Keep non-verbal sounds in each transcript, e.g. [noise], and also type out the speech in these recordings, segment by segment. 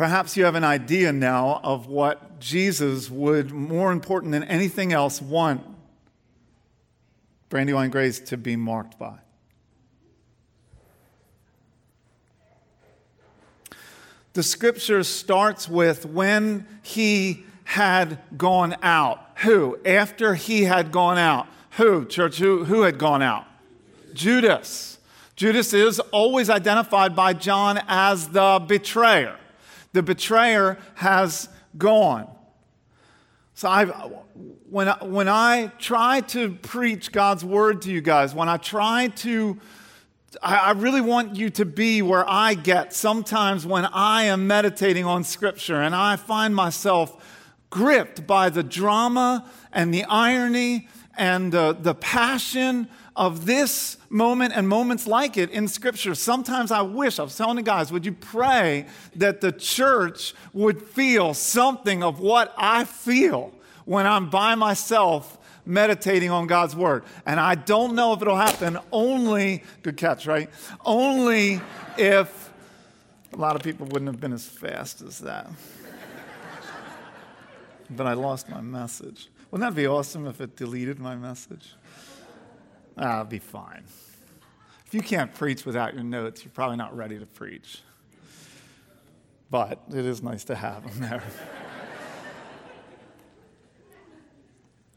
Perhaps you have an idea now of what Jesus would, more important than anything else, want Brandywine Grace to be marked by. The scripture starts with when he had gone out. Who? After he had gone out. Who, church? Who, who had gone out? Judas. Judas is always identified by John as the betrayer. The betrayer has gone. So I, when, I, when I try to preach God's word to you guys, when I try to, I, I really want you to be where I get sometimes when I am meditating on Scripture and I find myself gripped by the drama and the irony and the, the passion of this moment and moments like it in Scripture. Sometimes I wish, I was telling the guys, would you pray that the church would feel something of what I feel when I'm by myself meditating on God's Word? And I don't know if it'll happen only, good catch, right? Only if a lot of people wouldn't have been as fast as that. but I lost my message. Wouldn't that be awesome if it deleted my message? I'll be fine. If you can't preach without your notes, you're probably not ready to preach. But it is nice to have them there. [laughs]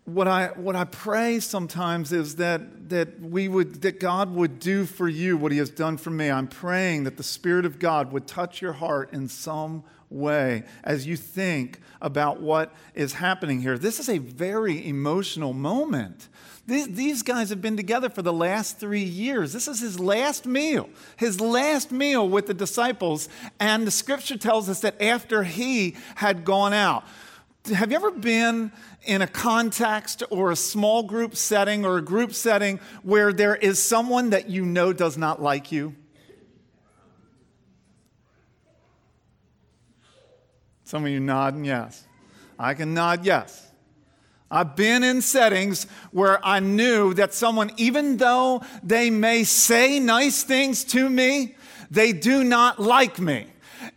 what I, what I pray sometimes is that, that, we would, that God would do for you what He has done for me. I'm praying that the Spirit of God would touch your heart in some way as you think about what is happening here. This is a very emotional moment. These guys have been together for the last three years. This is his last meal, his last meal with the disciples. And the scripture tells us that after he had gone out, have you ever been in a context or a small group setting or a group setting where there is someone that you know does not like you? Some of you nodding yes. I can nod yes. I've been in settings where I knew that someone, even though they may say nice things to me, they do not like me.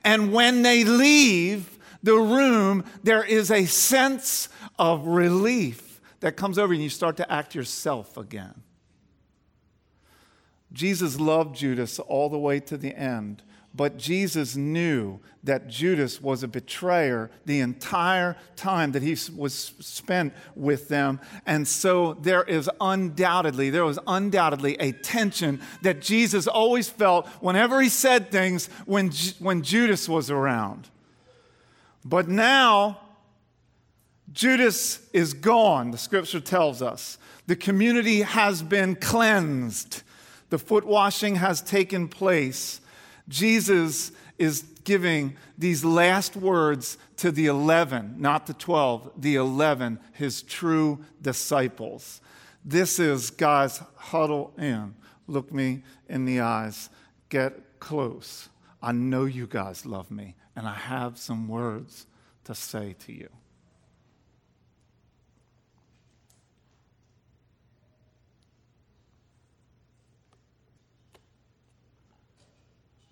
And when they leave the room, there is a sense of relief that comes over you and you start to act yourself again. Jesus loved Judas all the way to the end. But Jesus knew that Judas was a betrayer the entire time that he was spent with them. And so there is undoubtedly, there was undoubtedly a tension that Jesus always felt whenever he said things when, when Judas was around. But now, Judas is gone, the scripture tells us. The community has been cleansed, the foot washing has taken place. Jesus is giving these last words to the 11, not the 12, the 11, his true disciples. This is, guys, huddle in. Look me in the eyes. Get close. I know you guys love me, and I have some words to say to you.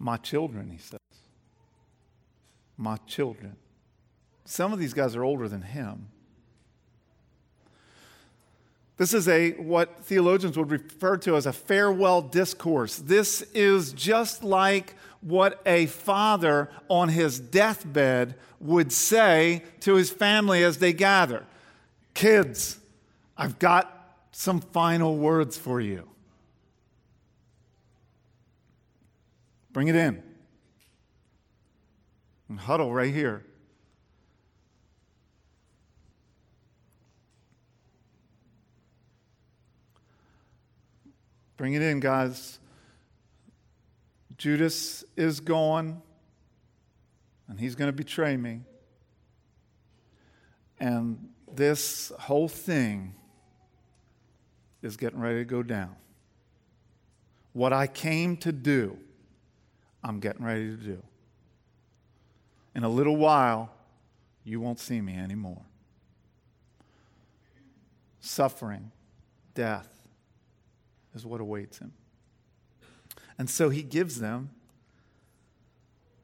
My children, he says. My children. Some of these guys are older than him. This is a what theologians would refer to as a farewell discourse. This is just like what a father on his deathbed would say to his family as they gather. Kids, I've got some final words for you. Bring it in. And huddle right here. Bring it in, guys. Judas is gone, and he's going to betray me. And this whole thing is getting ready to go down. What I came to do I'm getting ready to do. In a little while, you won't see me anymore. Suffering, death is what awaits him. And so he gives them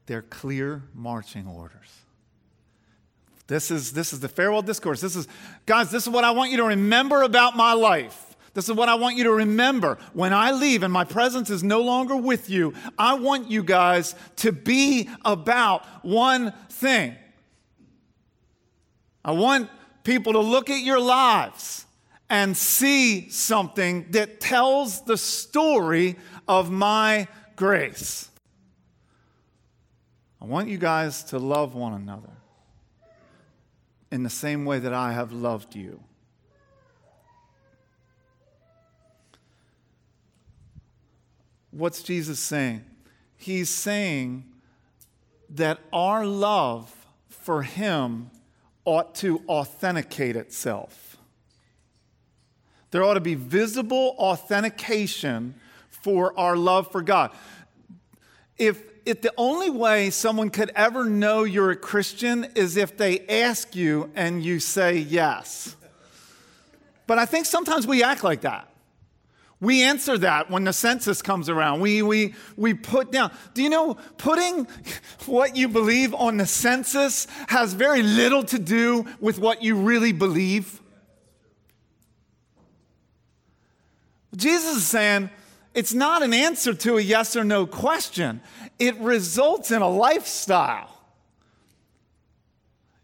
They're clear marching orders. This is, this is the farewell discourse. This is, guys, this is what I want you to remember about my life. This is what I want you to remember. When I leave and my presence is no longer with you, I want you guys to be about one thing. I want people to look at your lives and see something that tells the story of my grace. I want you guys to love one another in the same way that I have loved you. What's Jesus saying? He's saying that our love for Him ought to authenticate itself. There ought to be visible authentication for our love for God. If, if the only way someone could ever know you're a Christian is if they ask you and you say yes. But I think sometimes we act like that. We answer that when the census comes around. We, we, we put down. Do you know, putting what you believe on the census has very little to do with what you really believe? Jesus is saying it's not an answer to a yes or no question, it results in a lifestyle.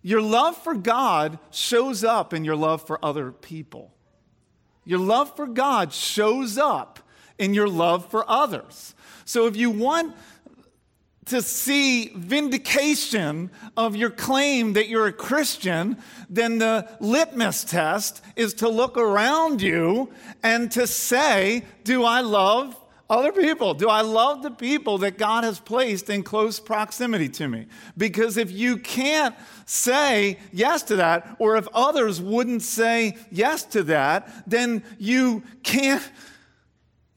Your love for God shows up in your love for other people. Your love for God shows up in your love for others. So if you want to see vindication of your claim that you're a Christian, then the litmus test is to look around you and to say, Do I love other people? Do I love the people that God has placed in close proximity to me? Because if you can't say yes to that, or if others wouldn't say yes to that, then you can't,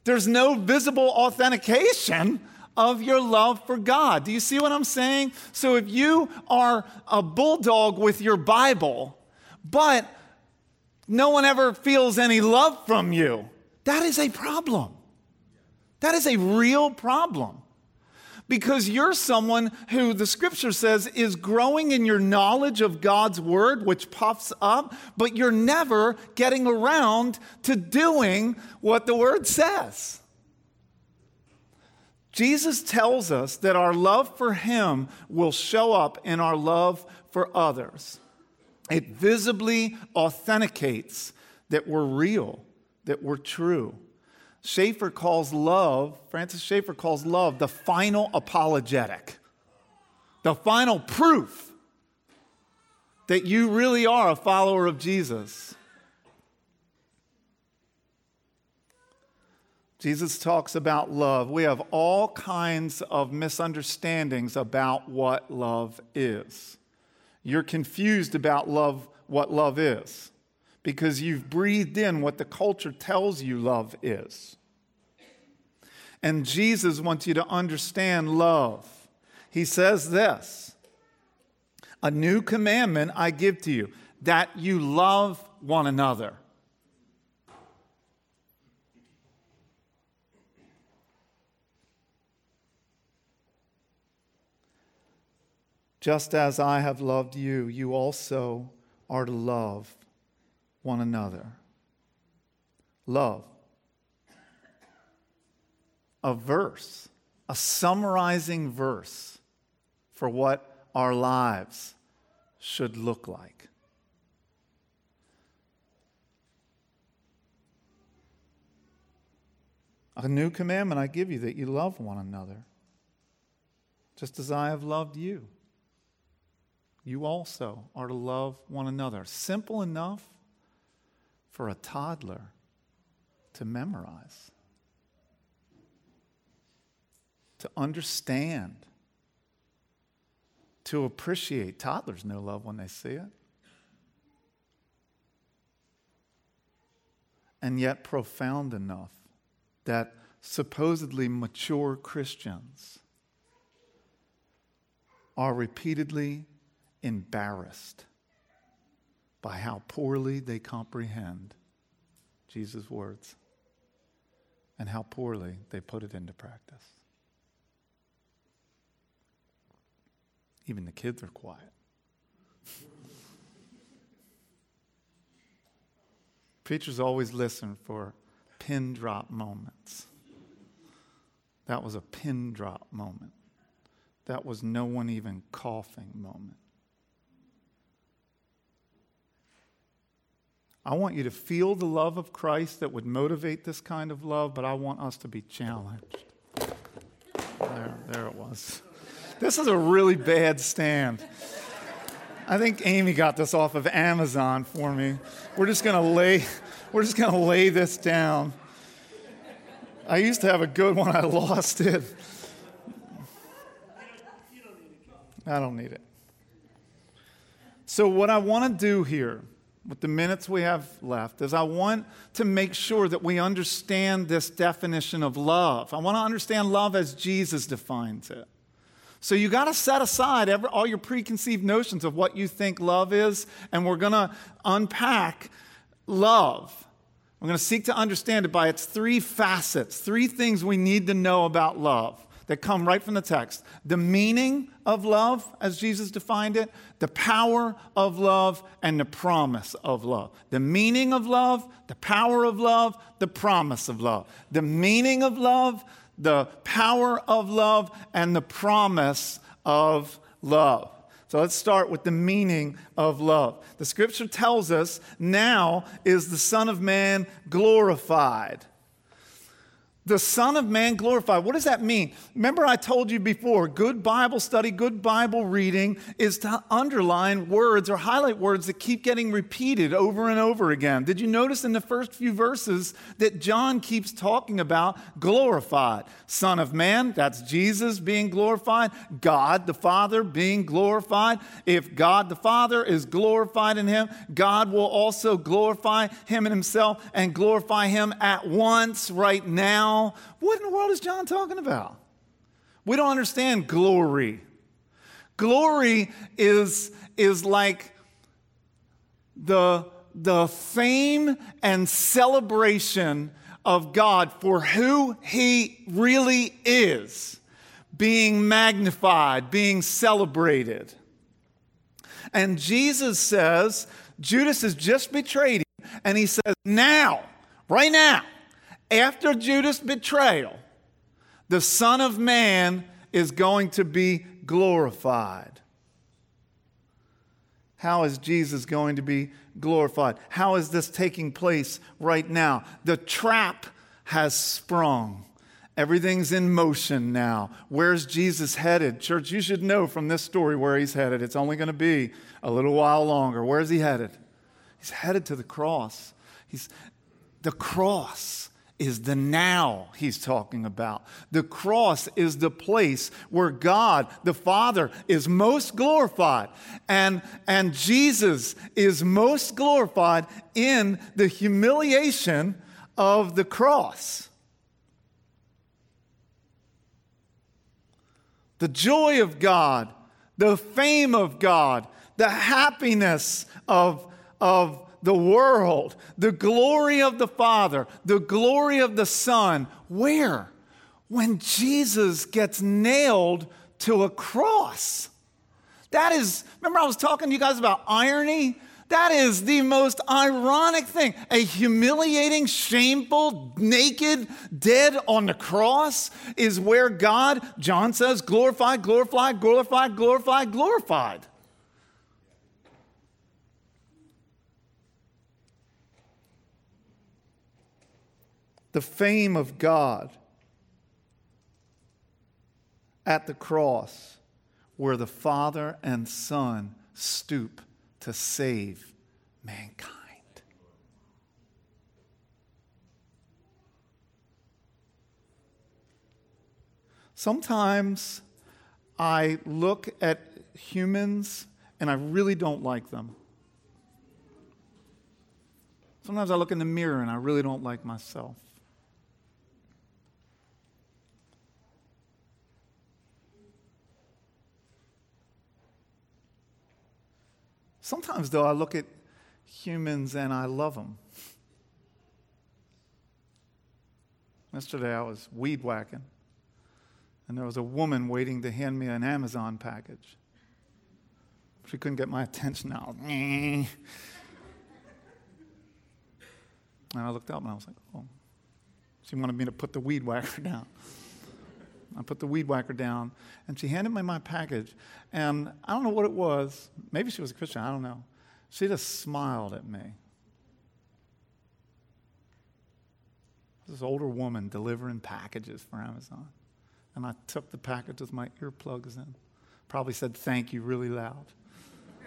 there's no visible authentication of your love for God. Do you see what I'm saying? So if you are a bulldog with your Bible, but no one ever feels any love from you, that is a problem. That is a real problem. Because you're someone who the scripture says is growing in your knowledge of God's word, which puffs up, but you're never getting around to doing what the word says. Jesus tells us that our love for him will show up in our love for others. It visibly authenticates that we're real, that we're true. Schaeffer calls love, Francis Schaeffer calls love the final apologetic, the final proof that you really are a follower of Jesus. Jesus talks about love. We have all kinds of misunderstandings about what love is. You're confused about love, what love is because you've breathed in what the culture tells you love is. And Jesus wants you to understand love. He says this A new commandment I give to you, that you love one another. Just as I have loved you, you also are to love one another. Love. A verse, a summarizing verse for what our lives should look like. A new commandment I give you that you love one another, just as I have loved you. You also are to love one another. Simple enough for a toddler to memorize, to understand, to appreciate. Toddlers know love when they see it. And yet profound enough that supposedly mature Christians are repeatedly embarrassed by how poorly they comprehend Jesus' words and how poorly they put it into practice. Even the kids are quiet. [laughs] Preachers always listen for pin drop moments. That was a pin drop moment. That was no one even coughing moment. I want you to feel the love of Christ that would motivate this kind of love, but I want us to be challenged. There, there it was. This is a really bad stand. I think Amy got this off of Amazon for me. We're just gonna lay, we're just gonna lay this down. I used to have a good one, I lost it. I don't need it. So, what I want to do here, with the minutes we have left, is I want to make sure that we understand this definition of love. I want to understand love as Jesus defines it. So, you got to set aside every, all your preconceived notions of what you think love is, and we're going to unpack love. We're going to seek to understand it by its three facets, three things we need to know about love that come right from the text the meaning of love, as Jesus defined it, the power of love, and the promise of love. The meaning of love, the power of love, the promise of love. The meaning of love, the power of love, and the promise of love. So let's start with the meaning of love. The scripture tells us now is the Son of Man glorified the Son of Man glorified. What does that mean? Remember, I told you before good Bible study, good Bible reading is to underline words or highlight words that keep getting repeated over and over again. Did you notice in the first few verses that John keeps talking about glorified? Son of Man, that's Jesus being glorified, God the Father being glorified. If God the Father is glorified in him, God will also glorify him in himself and glorify him at once right now now. What in the world is John talking about? We don't understand glory. Glory is, is like the, the fame and celebration of God for who He really is, being magnified, being celebrated. And Jesus says, Judas has just betrayed him, and he says, Now, right now, after Judas' betrayal, the Son of Man is going to be glorified. How is Jesus going to be glorified? How is this taking place right now? The trap has sprung. Everything's in motion now. Where's Jesus headed? Church, you should know from this story where he's headed. It's only going to be a little while longer. Where's he headed? He's headed to the cross. He's the cross is the now he's talking about. The cross is the place where God, the Father, is most glorified. And, and Jesus is most glorified in the humiliation of the cross. The joy of God, the fame of God, the happiness of, of the world, the glory of the Father, the glory of the Son. Where? When Jesus gets nailed to a cross. That is, remember I was talking to you guys about irony? That is the most ironic thing. A humiliating, shameful, naked, dead on the cross is where God, John says, glorified, glorified, glorified, glorified, glorified. The fame of God at the cross where the Father and Son stoop to save mankind. Sometimes I look at humans and I really don't like them. Sometimes I look in the mirror and I really don't like myself. Sometimes, though, I look at humans and I love them. Yesterday, I was weed whacking, and there was a woman waiting to hand me an Amazon package. She couldn't get my [laughs] attention out. And I looked up and I was like, oh. She wanted me to put the weed whacker [laughs] down. I put the weed whacker down, and she handed me my package. And I don't know what it was. Maybe she was a Christian. I don't know. She just smiled at me. This older woman delivering packages for Amazon. And I took the package with my earplugs in. Probably said thank you really loud. [laughs]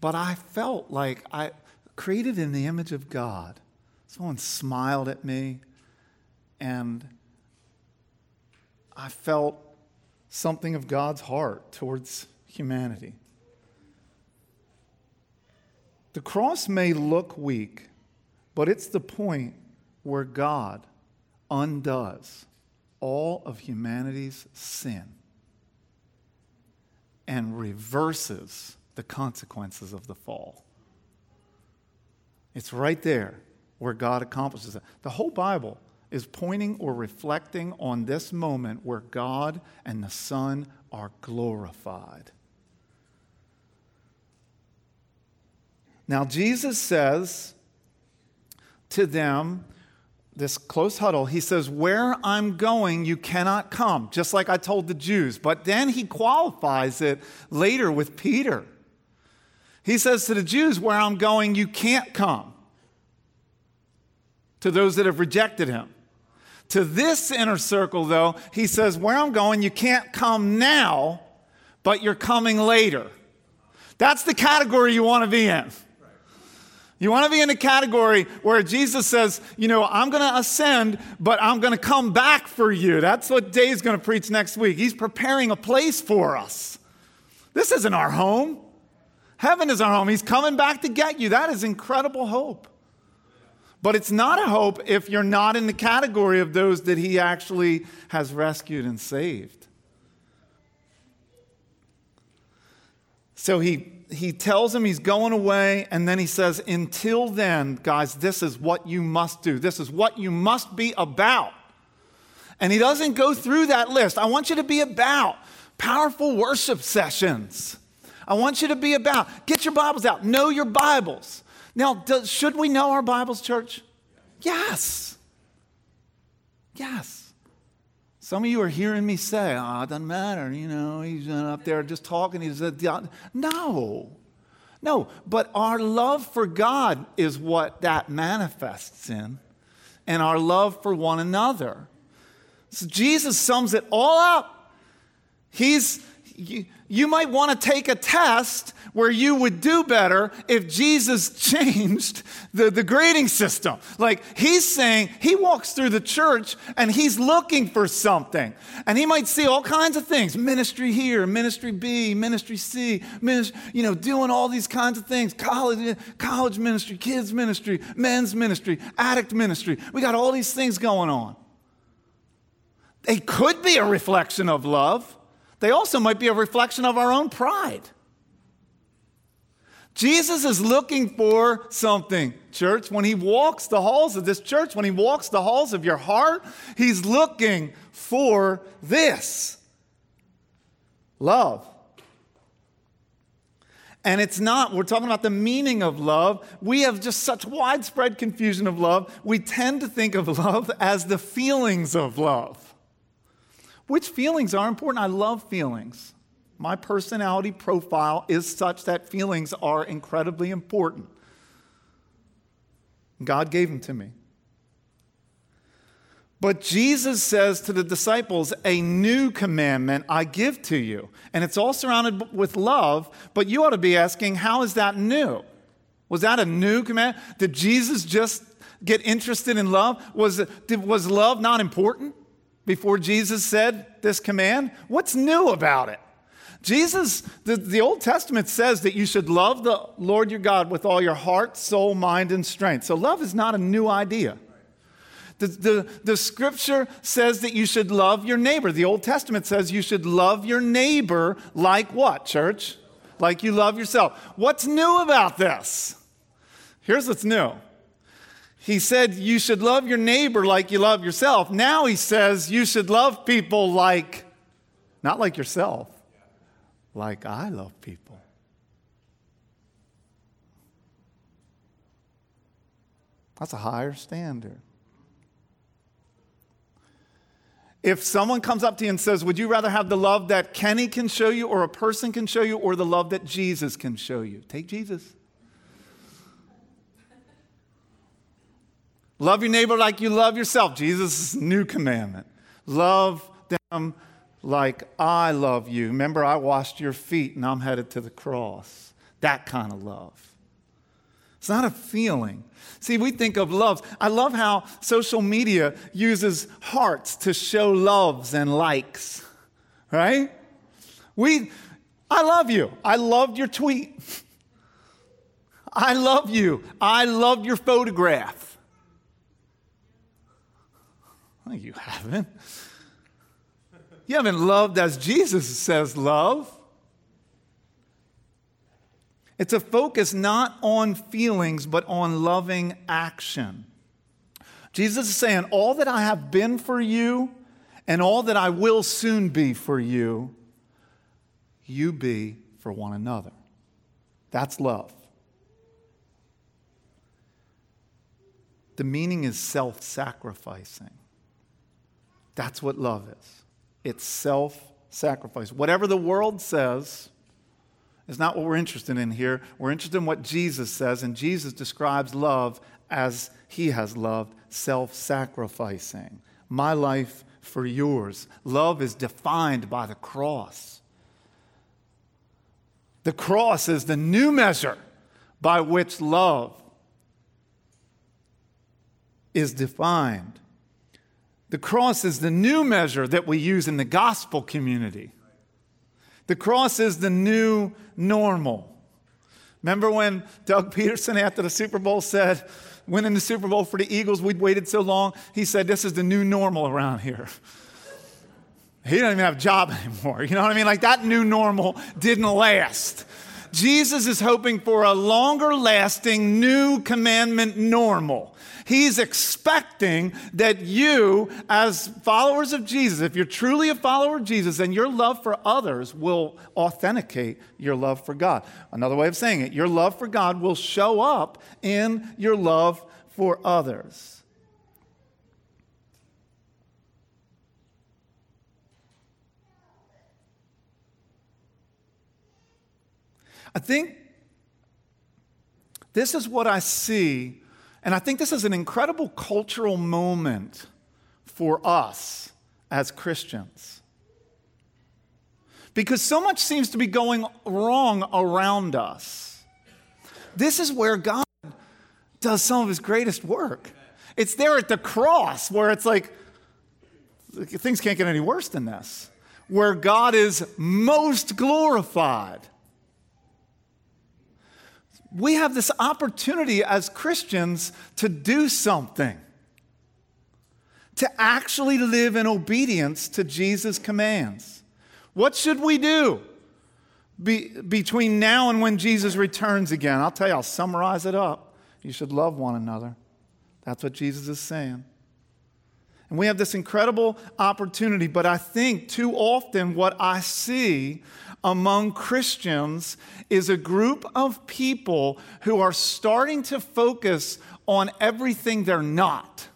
but I felt like I created in the image of God. Someone smiled at me, and I felt something of God's heart towards humanity. The cross may look weak, but it's the point where God undoes all of humanity's sin and reverses the consequences of the fall. It's right there where God accomplishes it. The whole Bible is pointing or reflecting on this moment where God and the Son are glorified. Now, Jesus says to them, this close huddle, he says, Where I'm going, you cannot come, just like I told the Jews. But then he qualifies it later with Peter. He says to the Jews, Where I'm going, you can't come. To those that have rejected him. To this inner circle, though, he says, Where I'm going, you can't come now, but you're coming later. That's the category you want to be in. You want to be in a category where Jesus says, you know, I'm going to ascend, but I'm going to come back for you. That's what Dave's going to preach next week. He's preparing a place for us. This isn't our home. Heaven is our home. He's coming back to get you. That is incredible hope. But it's not a hope if you're not in the category of those that he actually has rescued and saved. So he he tells him he's going away, and then he says, Until then, guys, this is what you must do. This is what you must be about. And he doesn't go through that list. I want you to be about powerful worship sessions. I want you to be about, get your Bibles out, know your Bibles. Now, does, should we know our Bibles, church? Yes. Yes. Some of you are hearing me say, oh, it doesn't matter, you know, he's up there just talking. He's a, no, no, but our love for God is what that manifests in, and our love for one another. So Jesus sums it all up. He's, you, you might want to take a test where you would do better if Jesus [laughs] changed the, the grading system. Like he's saying, he walks through the church and he's looking for something. And he might see all kinds of things ministry here, ministry B, ministry C, ministry, you know, doing all these kinds of things college, college ministry, kids ministry, men's ministry, addict ministry. We got all these things going on. They could be a reflection of love. They also might be a reflection of our own pride. Jesus is looking for something, church. When he walks the halls of this church, when he walks the halls of your heart, he's looking for this love. And it's not, we're talking about the meaning of love. We have just such widespread confusion of love. We tend to think of love as the feelings of love. Which feelings are important? I love feelings. My personality profile is such that feelings are incredibly important. God gave them to me. But Jesus says to the disciples, A new commandment I give to you. And it's all surrounded with love, but you ought to be asking, How is that new? Was that a new command? Did Jesus just get interested in love? Was, was love not important before Jesus said this command? What's new about it? Jesus, the, the Old Testament says that you should love the Lord your God with all your heart, soul, mind, and strength. So love is not a new idea. The, the, the scripture says that you should love your neighbor. The Old Testament says you should love your neighbor like what, church? Like you love yourself. What's new about this? Here's what's new. He said you should love your neighbor like you love yourself. Now he says you should love people like, not like yourself like I love people. That's a higher standard. If someone comes up to you and says, Would you rather have the love that Kenny can show you, or a person can show you, or the love that Jesus can show you? Take Jesus. Love your neighbor like you love yourself. Jesus' new commandment. Love them like I love you. Remember, I washed your feet and I'm headed to the cross. That kind of love. It's not a feeling. See, we think of love. I love how social media uses hearts to show loves and likes, right? We, I love you. I loved your tweet. [laughs] I love you. I loved your photograph. Well, you haven't. You haven't loved as Jesus says love. It's a focus not on feelings, but on loving action. Jesus is saying, All that I have been for you and all that I will soon be for you, you be for one another. That's love. The meaning is self sacrificing. That's what love is it's self sacrifice. Whatever the world says, is not what we're interested in here. We're interested in what Jesus says, and Jesus describes love as he has loved, self sacrificing. My life for yours. Love is defined by the cross. The cross is the new measure by which love is defined. The cross is the new measure that we use in the gospel community. The cross is the new normal. Remember when Doug [laughs] Pederson, after the Super Bowl, said, winning the Super Bowl for the Eagles, we'd waited so long? He said, This is the new normal around here. [laughs] He didn't even have a job [laughs] anymore. You know what I mean? Like that new normal didn't last. Jesus is hoping for a longer lasting new commandment normal. He's expecting that you, as followers of Jesus, if you're truly a follower of Jesus, then your love for others will authenticate your love for God. Another way of saying it, your love for God will show up in your love for others. I think this is what I see, and I think this is an incredible cultural moment for us as Christians. Because so much seems to be going wrong around us. This is where God does some of his greatest work. It's there at the cross where it's like, things can't get any worse than this, where God is most glorified we have this opportunity as Christians to do something, to actually live in obedience to Jesus' commands. What should we do Be, between now and when Jesus returns again? I'll tell you, I'll summarize it up. You should love one another. That's what Jesus is saying. And we have this incredible opportunity, but I think too often what I see among Christians is a group of people who are starting to focus on everything they're not.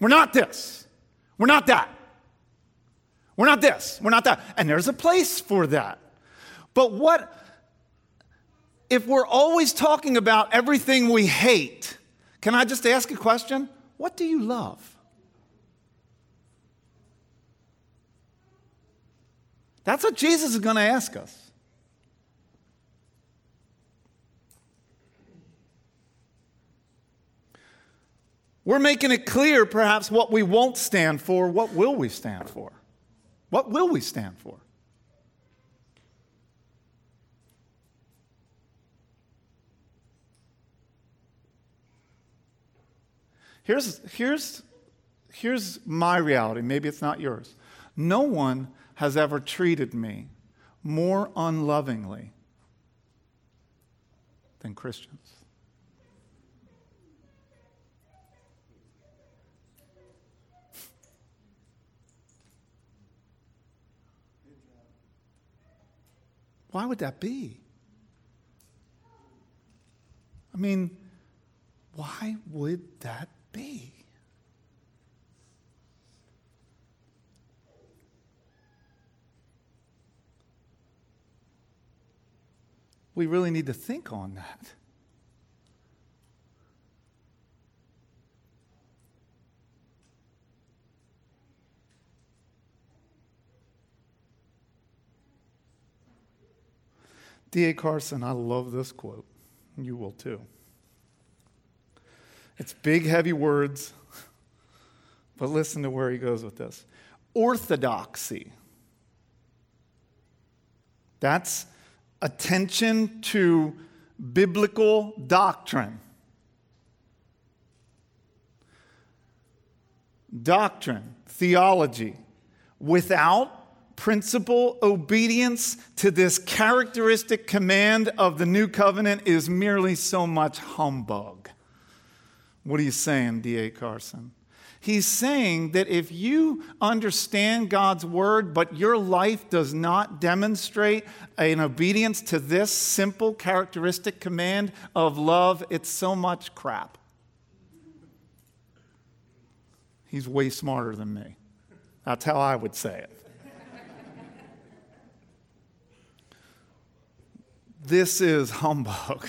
We're not this. We're not that. We're not this. We're not that. And there's a place for that. But what if we're always talking about everything we hate? Can I just ask a question? What do you love? That's what Jesus is going to ask us. We're making it clear, perhaps, what we won't stand for. What will we stand for? What will we stand for? Here's, here's, here's my reality. Maybe it's not yours. No one has ever treated me more unlovingly than Christians. Why would that be? I mean, why would that be? We really need to think on that. D.A. Carson, I love this quote. You will too. It's big, heavy words, but listen to where he goes with this. Orthodoxy. That's attention to biblical doctrine. Doctrine, theology, without principle obedience to this characteristic command of the new covenant is merely so much humbug. What are you saying, D.A. Carson? He's saying that if you understand God's word, but your life does not demonstrate an obedience to this simple characteristic command of love, it's so much crap. He's way smarter than me. That's how I would say it. This is humbug.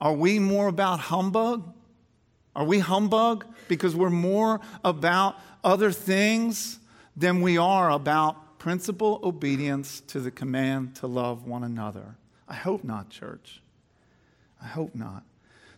Are we more about humbug? Are we humbug because we're more about other things than we are about principle obedience to the command to love one another? I hope not, church. I hope not.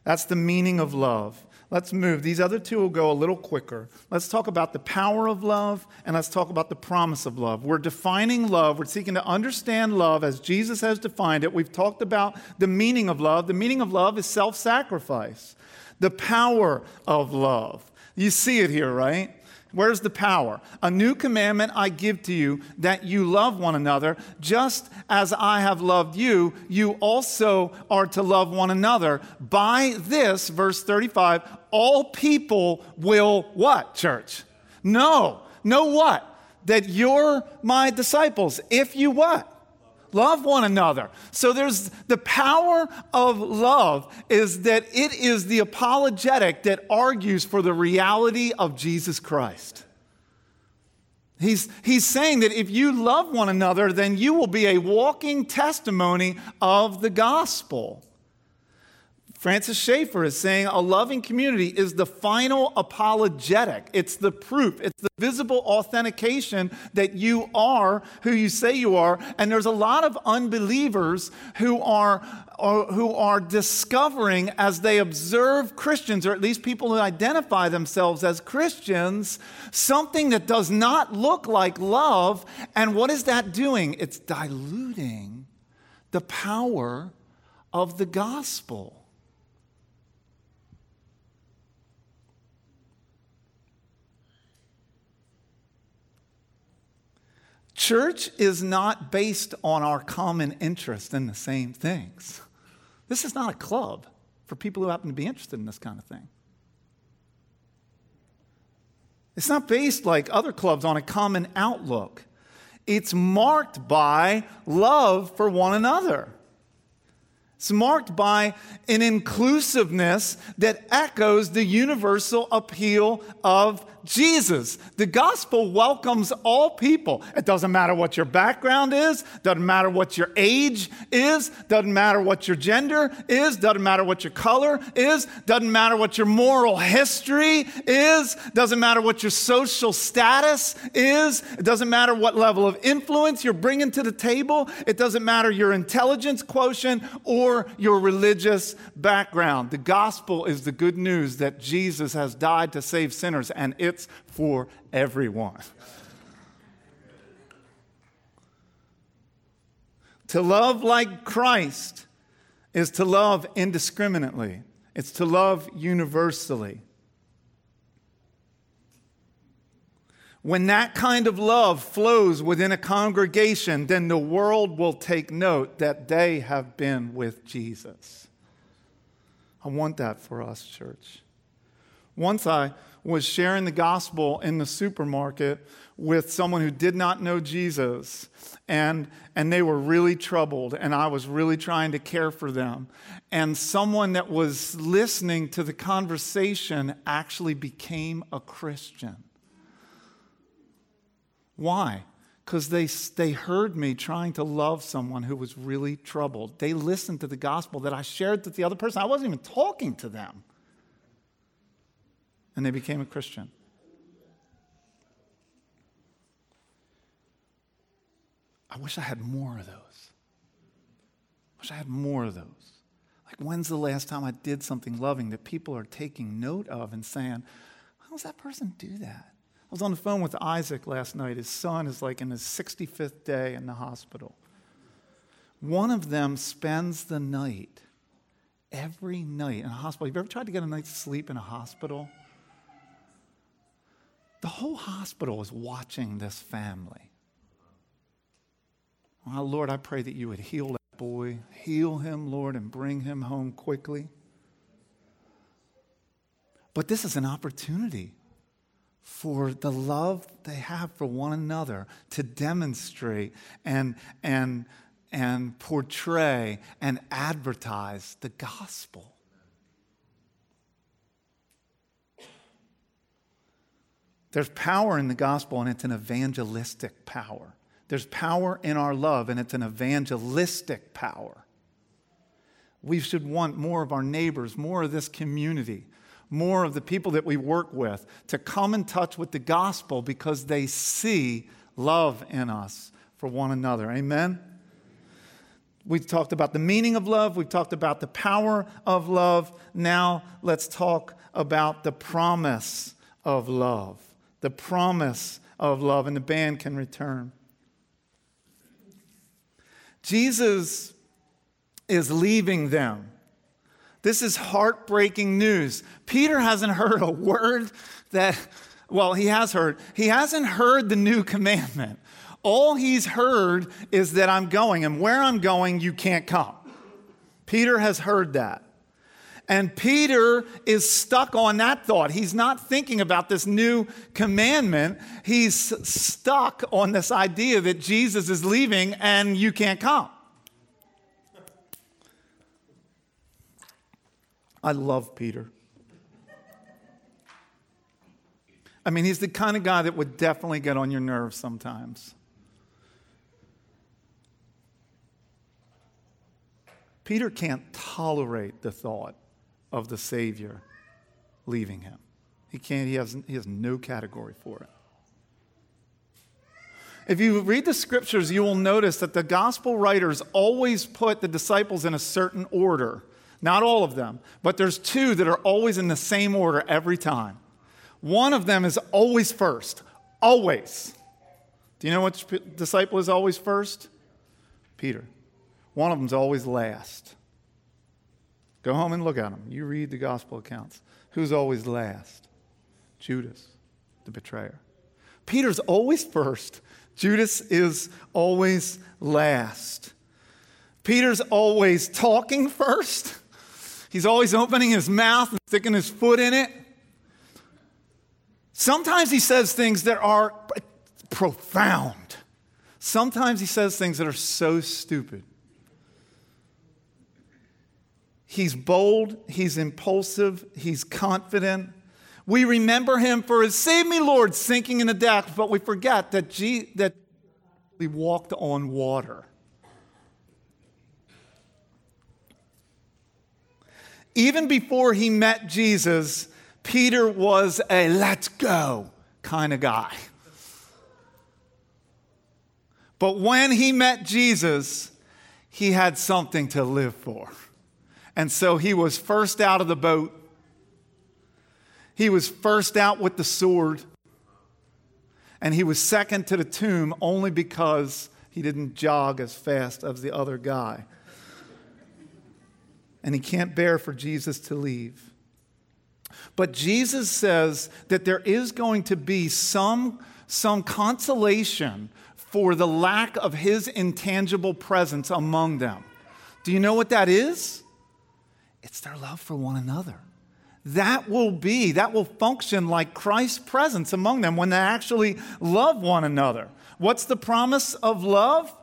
That's the meaning of love. Let's move. These other two will go a little quicker. Let's talk about the power of love and let's talk about the promise of love. We're defining love. We're seeking to understand love as Jesus has defined it. We've talked about the meaning of love. The meaning of love is self sacrifice, the power of love. You see it here, right? Where's the power? A new commandment I give to you that you love one another, just as I have loved you, you also are to love one another. By this, verse 35, all people will what, church? Know. Know what? That you're my disciples. If you what? Love one another. So there's the power of love is that it is the apologetic that argues for the reality of Jesus Christ. He's, he's saying that if you love one another, then you will be a walking testimony of the gospel. Francis Schaeffer is saying a loving community is the final apologetic. It's the proof, it's the visible authentication that you are who you say you are. And there's a lot of unbelievers who are, who are discovering as they observe Christians, or at least people who identify themselves as Christians, something that does not look like love. And what is that doing? It's diluting the power of the gospel. Church is not based on our common interest in the same things. This is not a club for people who happen to be interested in this kind of thing. It's not based like other clubs on a common outlook. It's marked by love for one another. It's marked by an inclusiveness that echoes the universal appeal of Jesus. The gospel welcomes all people. It doesn't matter what your background is, doesn't matter what your age is, doesn't matter what your gender is, doesn't matter what your color is, doesn't matter what your moral history is, doesn't matter what your social status is, it doesn't matter what level of influence you're bringing to the table, it doesn't matter your intelligence quotient or your religious background. The gospel is the good news that Jesus has died to save sinners and it's for everyone. to love like Christ is to love indiscriminately, it's to love universally. When that kind of love flows within a congregation, then the world will take note that they have been with Jesus. I want that for us, church. Once I was sharing the gospel in the supermarket with someone who did not know Jesus. And, and they were really troubled, and I was really trying to care for them. And someone that was listening to the conversation actually became a Christian. Why? Because they, they heard me trying to love someone who was really troubled. They listened to the gospel that I shared with the other person. I wasn't even talking to them. And they became a Christian. I wish I had more of those. I wish I had more of those. Like, when's the last time I did something loving that people are taking note of and saying, how does that person do that? I was on the phone with Isaac last night. His son is like in his 65th day in the hospital. One of them spends the night, every night in a hospital. Have you ever tried to get a night's sleep in a hospital? The whole hospital is watching this family. Oh, Lord, I pray that you would heal that boy. Heal him, Lord, and bring him home quickly. But this is an opportunity for the love they have for one another to demonstrate and, and, and portray and advertise the gospel. There's power in the gospel, and it's an evangelistic power. There's power in our love, and it's an evangelistic power. We should want more of our neighbors, more of this community, more of the people that we work with to come in touch with the gospel because they see love in us for one another. Amen? We've talked about the meaning of love, we've talked about the power of love. Now let's talk about the promise of love. The promise of love, and the band can return. Jesus is leaving them. This is heartbreaking news. Peter hasn't heard a word that, well, he has heard. He hasn't heard the new commandment. All he's heard is that I'm going, and where I'm going, you can't come. Peter has heard that. And Peter is stuck on that thought. He's not thinking about this new commandment. He's stuck on this idea that Jesus is leaving and you can't come. I love Peter. I mean, he's the kind of guy that would definitely get on your nerves sometimes. Peter can't tolerate the thought of the Savior leaving him. He can't, he has, he has no category for it. If you read the scriptures, you will notice that the gospel writers always put the disciples in a certain order. Not all of them, but there's two that are always in the same order every time. One of them is always first, always. Do you know which disciple is always first? Peter. One of them's always last. Go home and look at them. You read the gospel accounts. Who's always last? Judas, the betrayer. Peter's always first. Judas is always last. Peter's always talking first. He's always opening his mouth and sticking his foot in it. Sometimes he says things that are profound. Sometimes he says things that are so stupid. He's bold, he's impulsive, he's confident. We remember him for his Save Me, Lord, sinking in the depths, but we forget that, G- that he walked on water. Even before he met Jesus, Peter was a let's go kind of guy. But when he met Jesus, he had something to live for. And so he was first out of the boat. He was first out with the sword. And he was second to the tomb only because he didn't jog as fast as the other guy. And he can't bear for Jesus to leave. But Jesus says that there is going to be some, some consolation for the lack of his intangible presence among them. Do you know what that is? It's their love for one another. that will be, that will function like Christ's presence among them when they actually love one another. What's the promise of love?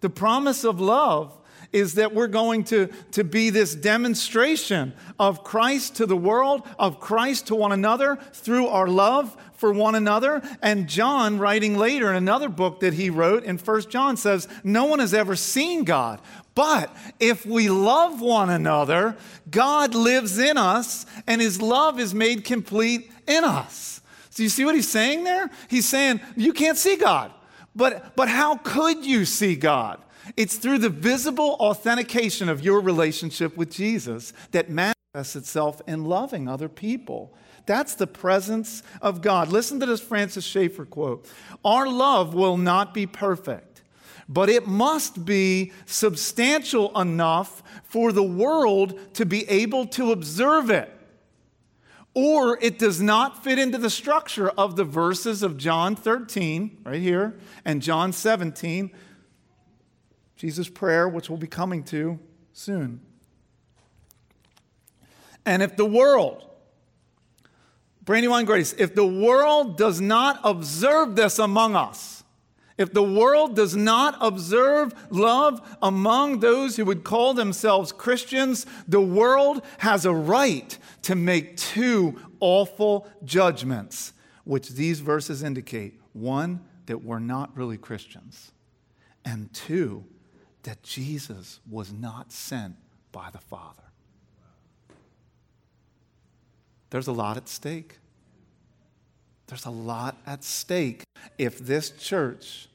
The promise of love is that we're going to, to be this demonstration of Christ to the world, of Christ to one another through our love for one another. And John, writing later in another book that he wrote in First John, says, No one has ever seen God. But if we love one another, God lives in us and his love is made complete in us. So you see what he's saying there? He's saying, You can't see God. But, but how could you see God? It's through the visible authentication of your relationship with Jesus that manifests itself in loving other people. That's the presence of God. Listen to this Francis Schaeffer quote Our love will not be perfect, but it must be substantial enough for the world to be able to observe it. Or it does not fit into the structure of the verses of John 13, right here, and John 17, Jesus' prayer, which we'll be coming to soon. And if the world, Brandywine Grace, if the world does not observe this among us, if the world does not observe love among those who would call themselves Christians, the world has a right to make two awful judgments, which these verses indicate. One, that we're not really Christians, and two, that Jesus was not sent by the Father. There's a lot at stake. There's a lot at stake if this church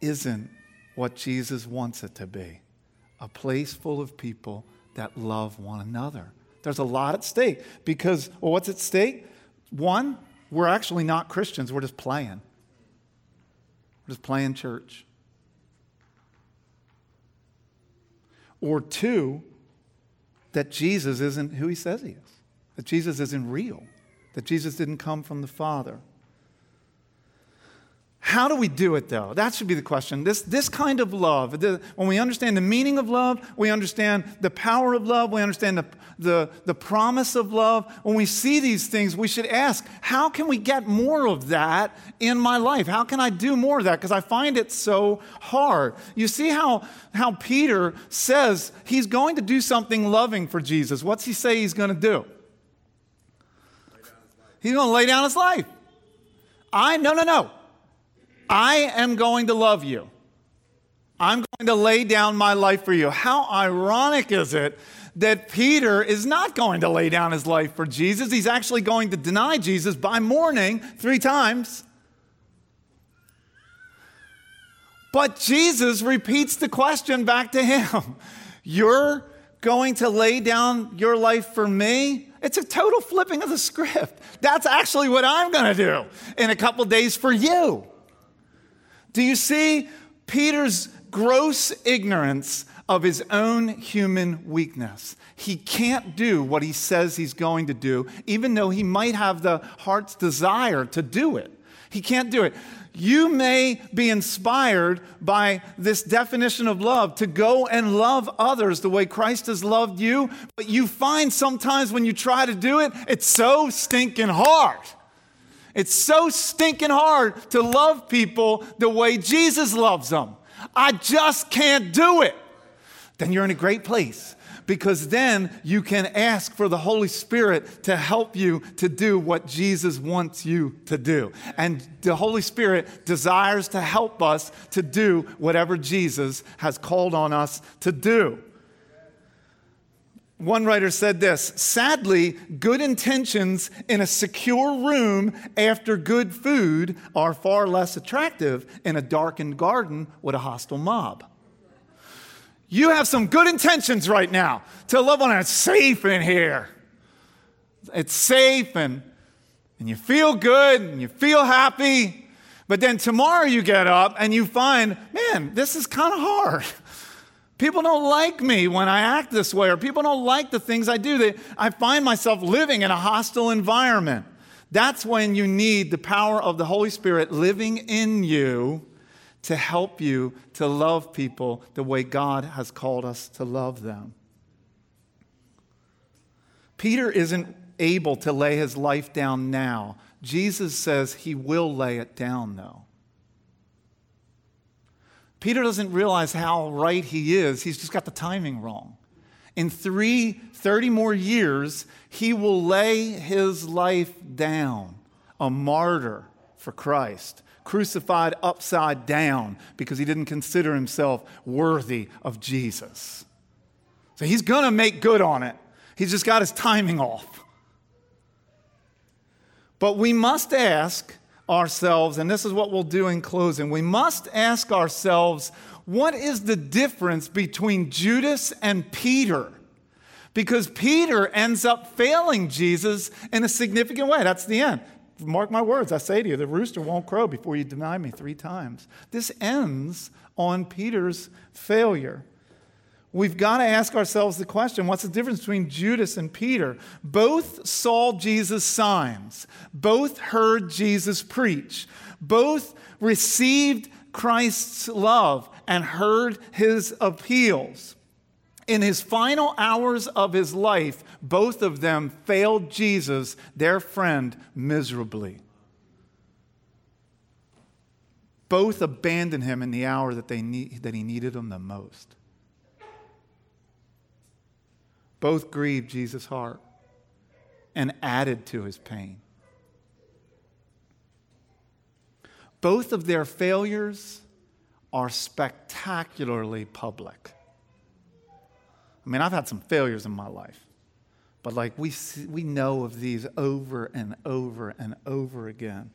isn't what Jesus wants it to be a place full of people that love one another. There's a lot at stake because, well, what's at stake? One, we're actually not Christians, we're just playing. We're just playing church. Or two, that Jesus isn't who he says he is, that Jesus isn't real, that Jesus didn't come from the Father. How do we do it, though? That should be the question. This, this kind of love, the, when we understand the meaning of love, we understand the power of love, we understand the, the, the promise of love. When we see these things, we should ask, how can we get more of that in my life? How can I do more of that? Because I find it so hard. You see how, how Peter says he's going to do something loving for Jesus. What's he say he's going to do? He's going to lay down his life. I, no, no, no. I am going to love you. I'm going to lay down my life for you. How ironic is it that Peter is not going to lay down his life for Jesus? He's actually going to deny Jesus by morning three times. But Jesus repeats the question back to him [laughs] You're going to lay down your life for me? It's a total flipping of the script. That's actually what I'm going to do in a couple days for you. Do you see Peter's gross ignorance of his own human weakness? He can't do what he says he's going to do, even though he might have the heart's desire to do it. He can't do it. You may be inspired by this definition of love to go and love others the way Christ has loved you, but you find sometimes when you try to do it, it's so stinking hard. It's so stinking hard to love people the way Jesus loves them. I just can't do it. Then you're in a great place because then you can ask for the Holy Spirit to help you to do what Jesus wants you to do. And the Holy Spirit desires to help us to do whatever Jesus has called on us to do. One writer said this Sadly, good intentions in a secure room after good food are far less attractive in a darkened garden with a hostile mob. You have some good intentions right now to love another. It's safe in here. It's safe and, and you feel good and you feel happy. But then tomorrow you get up and you find, man, this is kind of hard. [laughs] People don't like me when I act this way, or people don't like the things I do. They, I find myself living in a hostile environment. That's when you need the power of the Holy Spirit living in you to help you to love people the way God has called us to love them. Peter isn't able to lay his life down now. Jesus says he will lay it down, though. Peter doesn't realize how right he is, he's just got the timing wrong. In three, 30 more years, he will lay his life down, a martyr for Christ, crucified upside down because he didn't consider himself worthy of Jesus. So he's going to make good on it. He's just got his timing off. But we must ask ourselves, and this is what we'll do in closing we must ask ourselves, what is the difference between Judas and Peter? Because Peter ends up failing Jesus in a significant way. That's the end. Mark my words, I say to you, the rooster won't crow before you deny me three times. This ends on Peter's failure. We've got to ask ourselves the question what's the difference between Judas and Peter? Both saw Jesus' signs, both heard Jesus preach, both received Christ's love and heard his appeals. In his final hours of his life, both of them failed Jesus, their friend, miserably. Both abandoned him in the hour that, they need, that he needed him the most. Both grieved Jesus' heart and added to his pain. Both of their failures are spectacularly public. I mean, I've had some failures in my life, but like we, see, we know of these over and over and over again.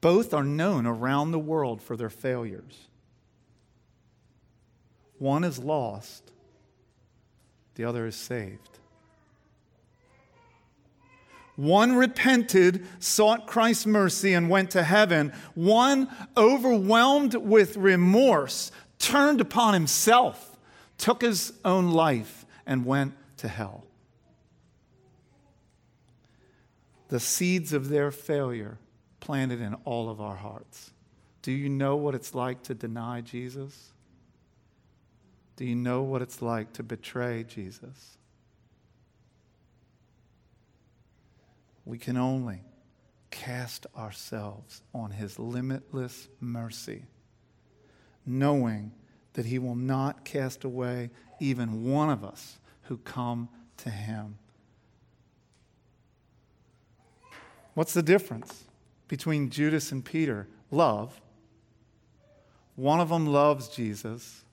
Both are known around the world for their failures. One is lost, the other is saved. One repented, sought Christ's mercy, and went to heaven. One, overwhelmed with remorse, turned upon himself, took his own life, and went to hell. The seeds of their failure planted in all of our hearts. Do you know what it's like to deny Jesus? Do you know what it's like to betray Jesus? We can only cast ourselves on his limitless mercy, knowing that he will not cast away even one of us who come to him. What's the difference between Judas and Peter? Love. One of them loves Jesus,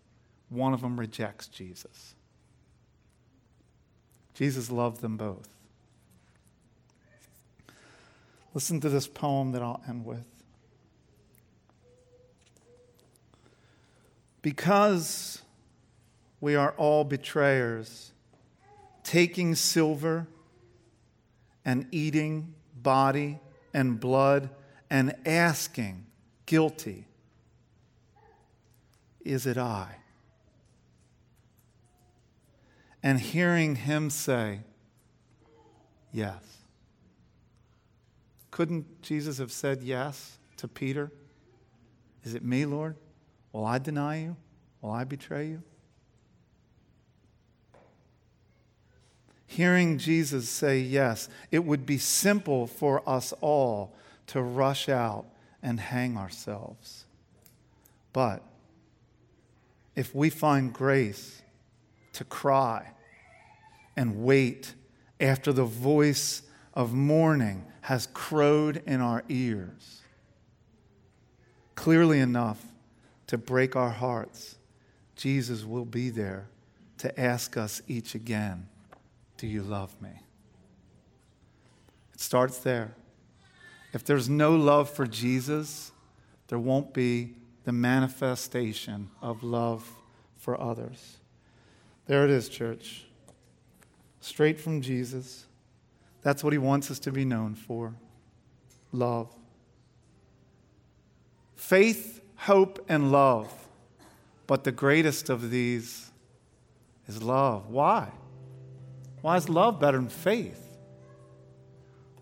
one of them rejects Jesus. Jesus loved them both. Listen to this poem that I'll end with. Because we are all betrayers, taking silver and eating body and blood and asking, guilty, is it I? And hearing him say, Yes. Couldn't Jesus have said yes to Peter? Is it me, Lord? Will I deny you? Will I betray you? Hearing Jesus say yes, it would be simple for us all to rush out and hang ourselves. But if we find grace to cry and wait after the voice of morning has crowed in our ears. Clearly enough to break our hearts, Jesus will be there to ask us each again, Do you love me? It starts there. If there's no love for Jesus, there won't be the manifestation of love for others. There it is, church. Straight from Jesus. That's what he wants us to be known for love. Faith, hope, and love. But the greatest of these is love. Why? Why is love better than faith?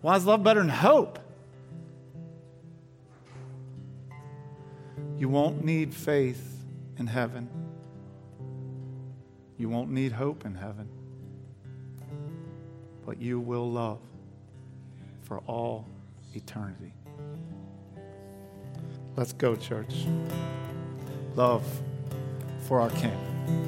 Why is love better than hope? You won't need faith in heaven you won't need hope in heaven. but you will love for all eternity. Let's go, church. Love for our King.